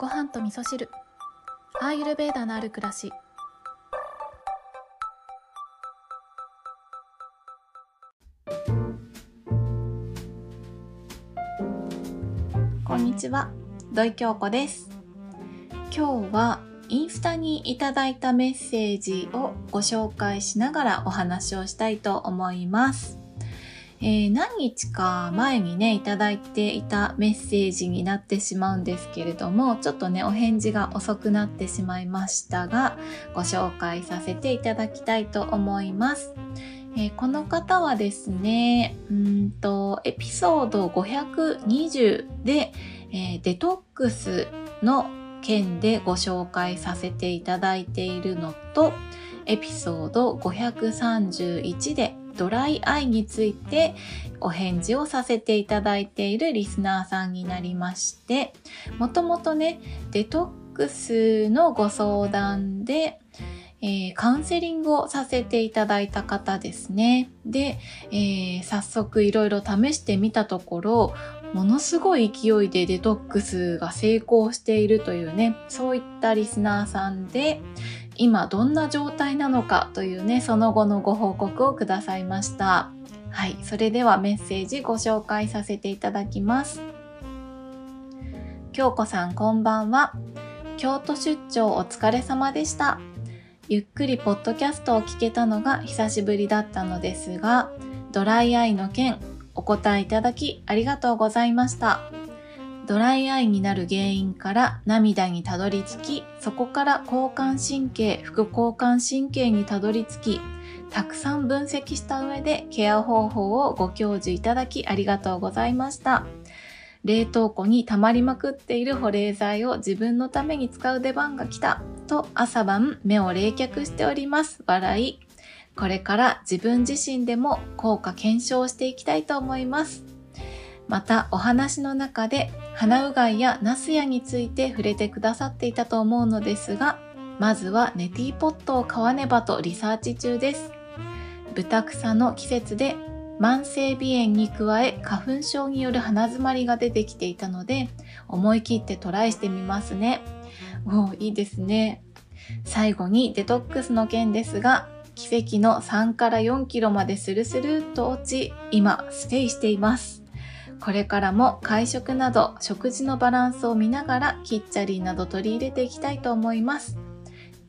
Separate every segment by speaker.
Speaker 1: ご飯と味噌汁。アーユルベーダのある暮らし。こんにちは。土井京子です。今日はインスタにいただいたメッセージをご紹介しながらお話をしたいと思います。えー、何日か前にね、いただいていたメッセージになってしまうんですけれども、ちょっとね、お返事が遅くなってしまいましたが、ご紹介させていただきたいと思います。えー、この方はですね、うんと、エピソード520で、えー、デトックスの件でご紹介させていただいているのと、エピソード531でドライアイについてお返事をさせていただいているリスナーさんになりまして、もともとね、デトックスのご相談で、えー、カウンセリングをさせていただいた方ですね。で、えー、早速いろいろ試してみたところ、ものすごい勢いでデトックスが成功しているというね、そういったリスナーさんで、今どんな状態なのかというね、その後のご報告をくださいました。はい、それではメッセージご紹介させていただきます。京子さんこんばんは。京都出張お疲れ様でした。ゆっくりポッドキャストを聞けたのが久しぶりだったのですが、ドライアイの件お答えいただきありがとうございました。ドライアイになる原因から涙にたどり着き、そこから交感神経、副交感神経にたどり着き、たくさん分析した上でケア方法をご教授いただきありがとうございました。冷凍庫に溜まりまくっている保冷剤を自分のために使う出番が来たと朝晩目を冷却しております。笑い。これから自分自身でも効果検証していきたいと思います。またお話の中で鼻うがいやナスヤについて触れてくださっていたと思うのですが、まずはネティポットを買わねばとリサーチ中です。豚草の季節で慢性鼻炎に加え花粉症による鼻づまりが出てきていたので思い切ってトライしてみますね。おいいですね。最後にデトックスの件ですが奇跡の3から4キロまでスルスルっと落ち今ステイしています。これからも会食など食事のバランスを見ながらキッチャリーなど取り入れていきたいと思います。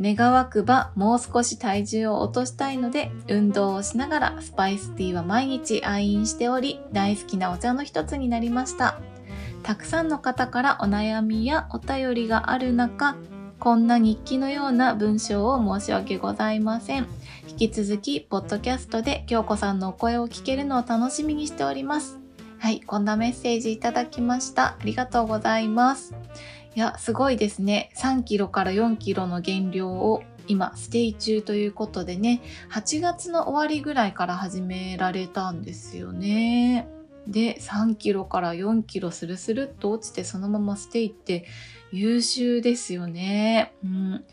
Speaker 1: 願わくばもう少し体重を落としたいので運動をしながらスパイスティーは毎日愛飲しており大好きなお茶の一つになりました。たくさんの方からお悩みやお便りがある中こんな日記のような文章を申し訳ございません。引き続き、ポッドキャストで京子さんのお声を聞けるのを楽しみにしております。はい、こんなメッセージいただきました。ありがとうございます。いや、すごいですね。3キロから4キロの減量を今、ステイ中ということでね、8月の終わりぐらいから始められたんですよね。で、3キロから4キロスルスルっと落ちてそのままステイって優秀ですよね。うん。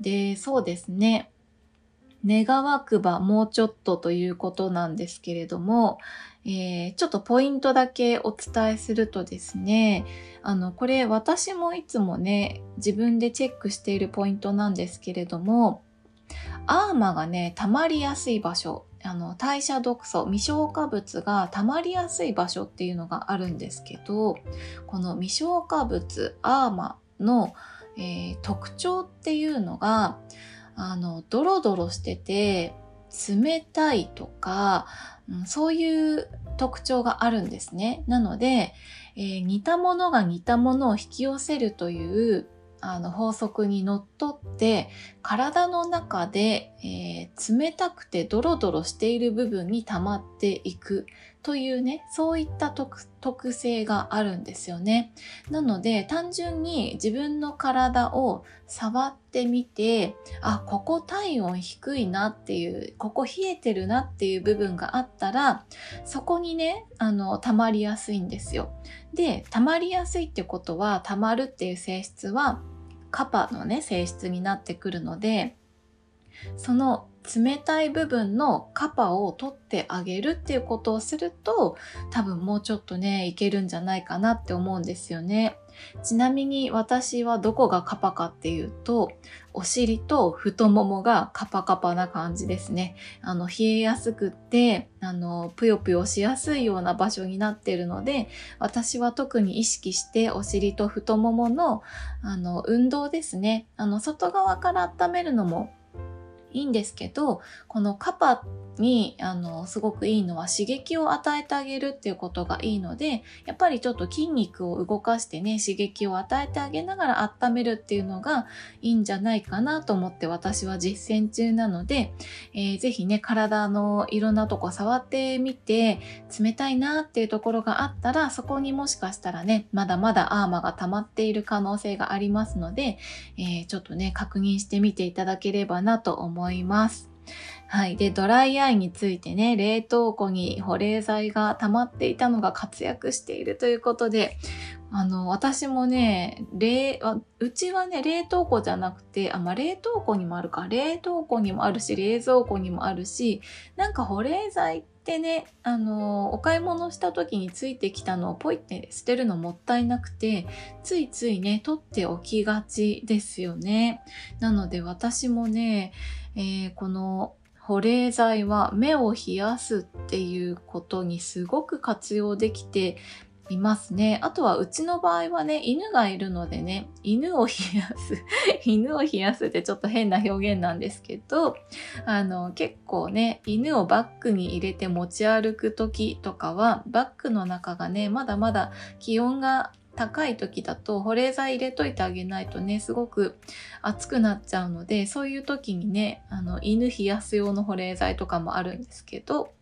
Speaker 1: で、そうですね。願わくばもうちょっとということなんですけれども、えー、ちょっとポイントだけお伝えするとですね、あの、これ私もいつもね、自分でチェックしているポイントなんですけれども、アーマがね、溜まりやすい場所、あの、代謝毒素、未消化物が溜まりやすい場所っていうのがあるんですけど、この未消化物、アーマの、えー、特徴っていうのが、あの、ドロドロしてて、冷たいとか、そういう特徴があるんですね。なので、えー、似たものが似たものを引き寄せるというあの法則にのっとって体の中で、えー、冷たくてドロドロしている部分に溜まっていくというね、そういった特性があるんですよね。なので、単純に自分の体を触ってみて、あ、ここ体温低いなっていう、ここ冷えてるなっていう部分があったら、そこにね、あの、溜まりやすいんですよ。で、溜まりやすいってことは、溜まるっていう性質は、カパのね、性質になってくるので、その冷たい部分のカパを取ってあげるっていうことをすると多分もうちょっとねいけるんじゃないかなって思うんですよね。ちなみに私はどこがカパかっていうとお尻と太ももがカパカパな感じですね。あの冷えやすくってあのぷよぷよしやすいような場所になってるので私は特に意識してお尻と太もものあの運動ですね。あの外側から温めるのもいいんですけどこのカパにあのすごくいいのは刺激を与えてあげるっていうことがいいのでやっぱりちょっと筋肉を動かしてね刺激を与えてあげながら温めるっていうのがいいんじゃないかなと思って私は実践中なので、えー、ぜひね体のいろんなとこ触ってみて冷たいなっていうところがあったらそこにもしかしたらねまだまだアーマが溜まっている可能性がありますので、えー、ちょっとね確認してみていただければなと思います。はい。で、ドライアイについてね、冷凍庫に保冷剤が溜まっていたのが活躍しているということで、あの、私もね、冷、うちはね、冷凍庫じゃなくて、あ、まあ、冷凍庫にもあるか、冷凍庫にもあるし、冷蔵庫にもあるし、なんか保冷剤ってね、あの、お買い物した時についてきたのをポイって捨てるのもったいなくて、ついついね、取っておきがちですよね。なので私もね、えー、この保冷剤は目を冷やすっていうことにすごく活用できていますね。あとはうちの場合はね、犬がいるのでね、犬を冷やす 犬を冷やすってちょっと変な表現なんですけど、あの、結構ね、犬をバッグに入れて持ち歩く時とかは、バッグの中がね、まだまだ気温が高い時だと保冷剤入れといてあげないとねすごく熱くなっちゃうのでそういう時にねあの犬冷やす用の保冷剤とかもあるんですけど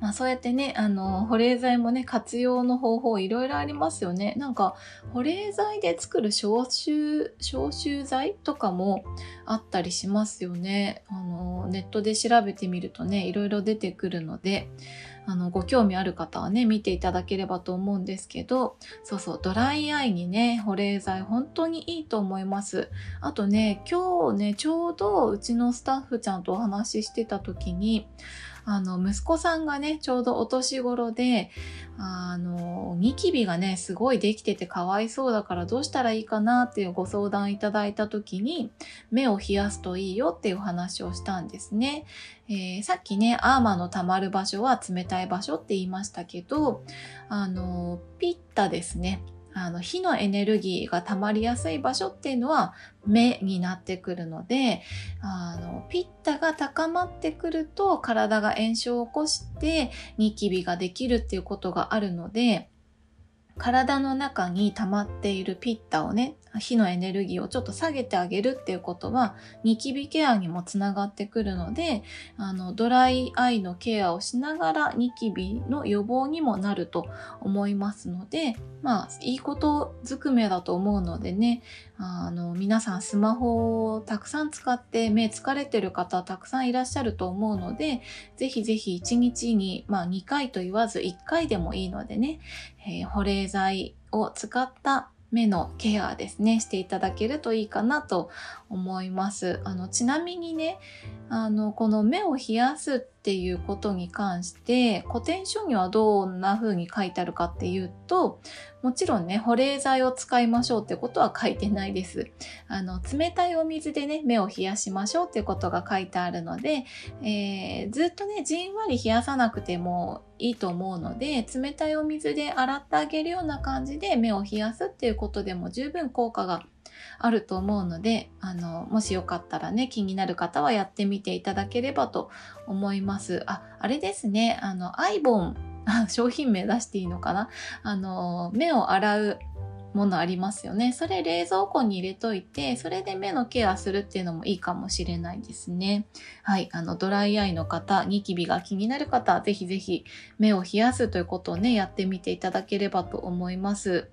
Speaker 1: まあそうやってね、あの、保冷剤もね、活用の方法いろいろありますよね。なんか、保冷剤で作る消臭、消臭剤とかもあったりしますよね。あの、ネットで調べてみるとね、いろいろ出てくるので、あの、ご興味ある方はね、見ていただければと思うんですけど、そうそう、ドライアイにね、保冷剤本当にいいと思います。あとね、今日ね、ちょうどうちのスタッフちゃんとお話ししてた時に、あの、息子さんがね、ちょうどお年頃で、あの、ニキビがね、すごいできててかわいそうだからどうしたらいいかなっていうご相談いただいた時に、目を冷やすといいよっていう話をしたんですね。えー、さっきね、アーマーの溜まる場所は冷たい場所って言いましたけど、あの、ピッタですね。あの火のエネルギーが溜まりやすい場所っていうのは目になってくるのであのピッタが高まってくると体が炎症を起こしてニキビができるっていうことがあるので体の中に溜まっているピッタをね火のエネルギーをちょっと下げてあげるっていうことはニキビケアにもつながってくるのであのドライアイのケアをしながらニキビの予防にもなると思いますのでまあいいことずくめだと思うのでねあの皆さんスマホをたくさん使って目疲れてる方たくさんいらっしゃると思うのでぜひぜひ1日に、まあ、2回と言わず1回でもいいのでね、えー、保冷剤を使った目のケアですねしていただけるといいかなと思います。あのちなみにねあのこの目を冷やすっていうことに関して古典書にはどんな風に書いてあるかっていうともちろんね保冷剤を使いましょうってことは書いてないです。あの冷たいお水でね目を冷やしましょうってことが書いてあるので、えー、ずっとねじんわり冷やさなくてもいいと思うので冷たいお水で洗ってあげるような感じで目を冷やすっていうことでも十分効果があると思うのであのもしよかったらね気になる方はやってみていただければと思いますああれですねあのアイボン商品名出していいのかな？あの目を洗うものありますよね。それ冷蔵庫に入れといて、それで目のケアするっていうのもいいかもしれないですね。はい。あの、ドライアイの方、ニキビが気になる方、ぜひぜひ目を冷やすということをね、やってみていただければと思います。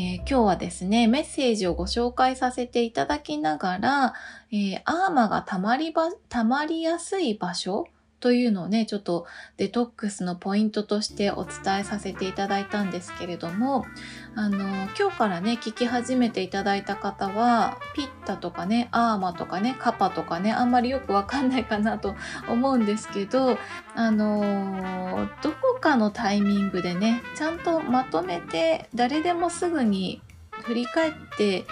Speaker 1: えー、今日はですね、メッセージをご紹介させていただきながら、えー、アーマが溜まりば、溜まりやすい場所というのをね、ちょっとデトックスのポイントとしてお伝えさせていただいたんですけれども、あの、今日からね、聞き始めていただいた方は、ピッタとかね、アーマとかね、カパとかね、あんまりよくわかんないかなと思うんですけど、あの、どこかのタイミングでね、ちゃんとまとめて、誰でもすぐに振り返って、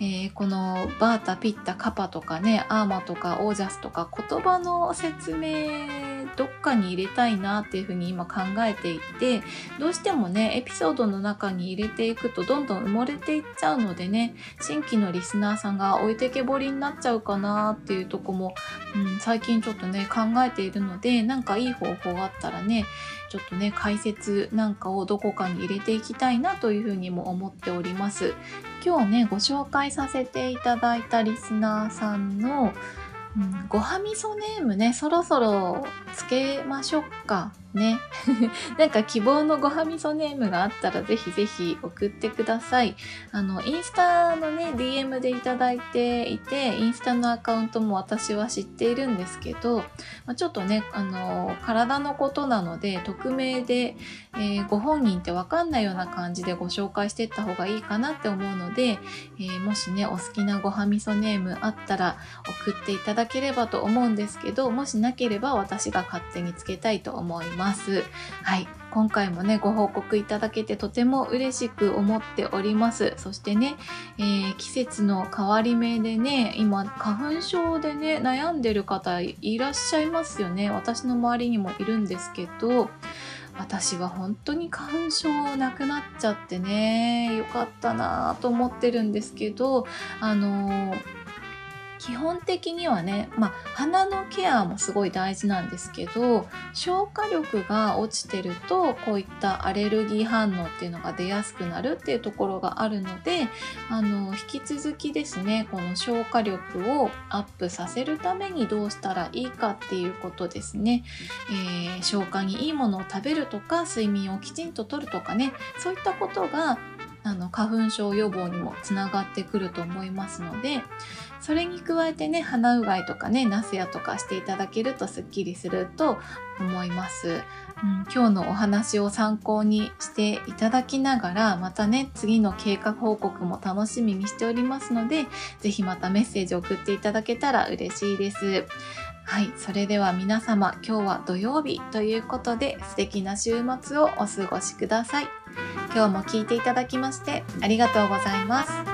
Speaker 1: えー、このバータ、ピッタ、カパとかね、アーマとかオージャスとか言葉の説明どっかに入れたいなっていうふうに今考えていてどうしてもねエピソードの中に入れていくとどんどん埋もれていっちゃうのでね新規のリスナーさんが置いてけぼりになっちゃうかなっていうとこも、うん、最近ちょっとね考えているのでなんかいい方法があったらねちょっとね解説なんかをどこかに入れていきたいなというふうにも思っております。今日ねご紹介させていただいたリスナーさんのうん、ごはみそネームね、そろそろつけましょうか。ね。なんか希望のごはみそネームがあったらぜひぜひ送ってください。あの、インスタのね、DM でいただいていて、インスタのアカウントも私は知っているんですけど、まあ、ちょっとね、あの、体のことなので、匿名で、えー、ご本人ってわかんないような感じでご紹介していった方がいいかなって思うので、えー、もしね、お好きなごはみそネームあったら送っていただければと思うんですけど、もしなければ私が勝手につけたいと思います。ます。はい。今回もね、ご報告いただけてとても嬉しく思っております。そしてね、えー、季節の変わり目でね、今、花粉症でね、悩んでる方いらっしゃいますよね。私の周りにもいるんですけど、私は本当に花粉症なくなっちゃってね、よかったなと思ってるんですけど、あのー基本的にはね、まあ、鼻のケアもすごい大事なんですけど消化力が落ちてるとこういったアレルギー反応っていうのが出やすくなるっていうところがあるのであの引き続きですねこの消化力をアップさせるためにどうしたらいいかっていうことですね、えー、消化にいいものを食べるとか睡眠をきちんととるとかねそういったことがあの花粉症予防にもつながってくると思いますのでそれに加えてね鼻うがいとかねナスヤとかしていただけるとすっきりすると思います、うん、今日のお話を参考にしていただきながらまたね次の計画報告も楽しみにしておりますので是非またメッセージを送っていただけたら嬉しいです。はい、それでは皆様今日は土曜日ということで素敵な週末をお過ごしください。今日も聞いていただきましてありがとうございます。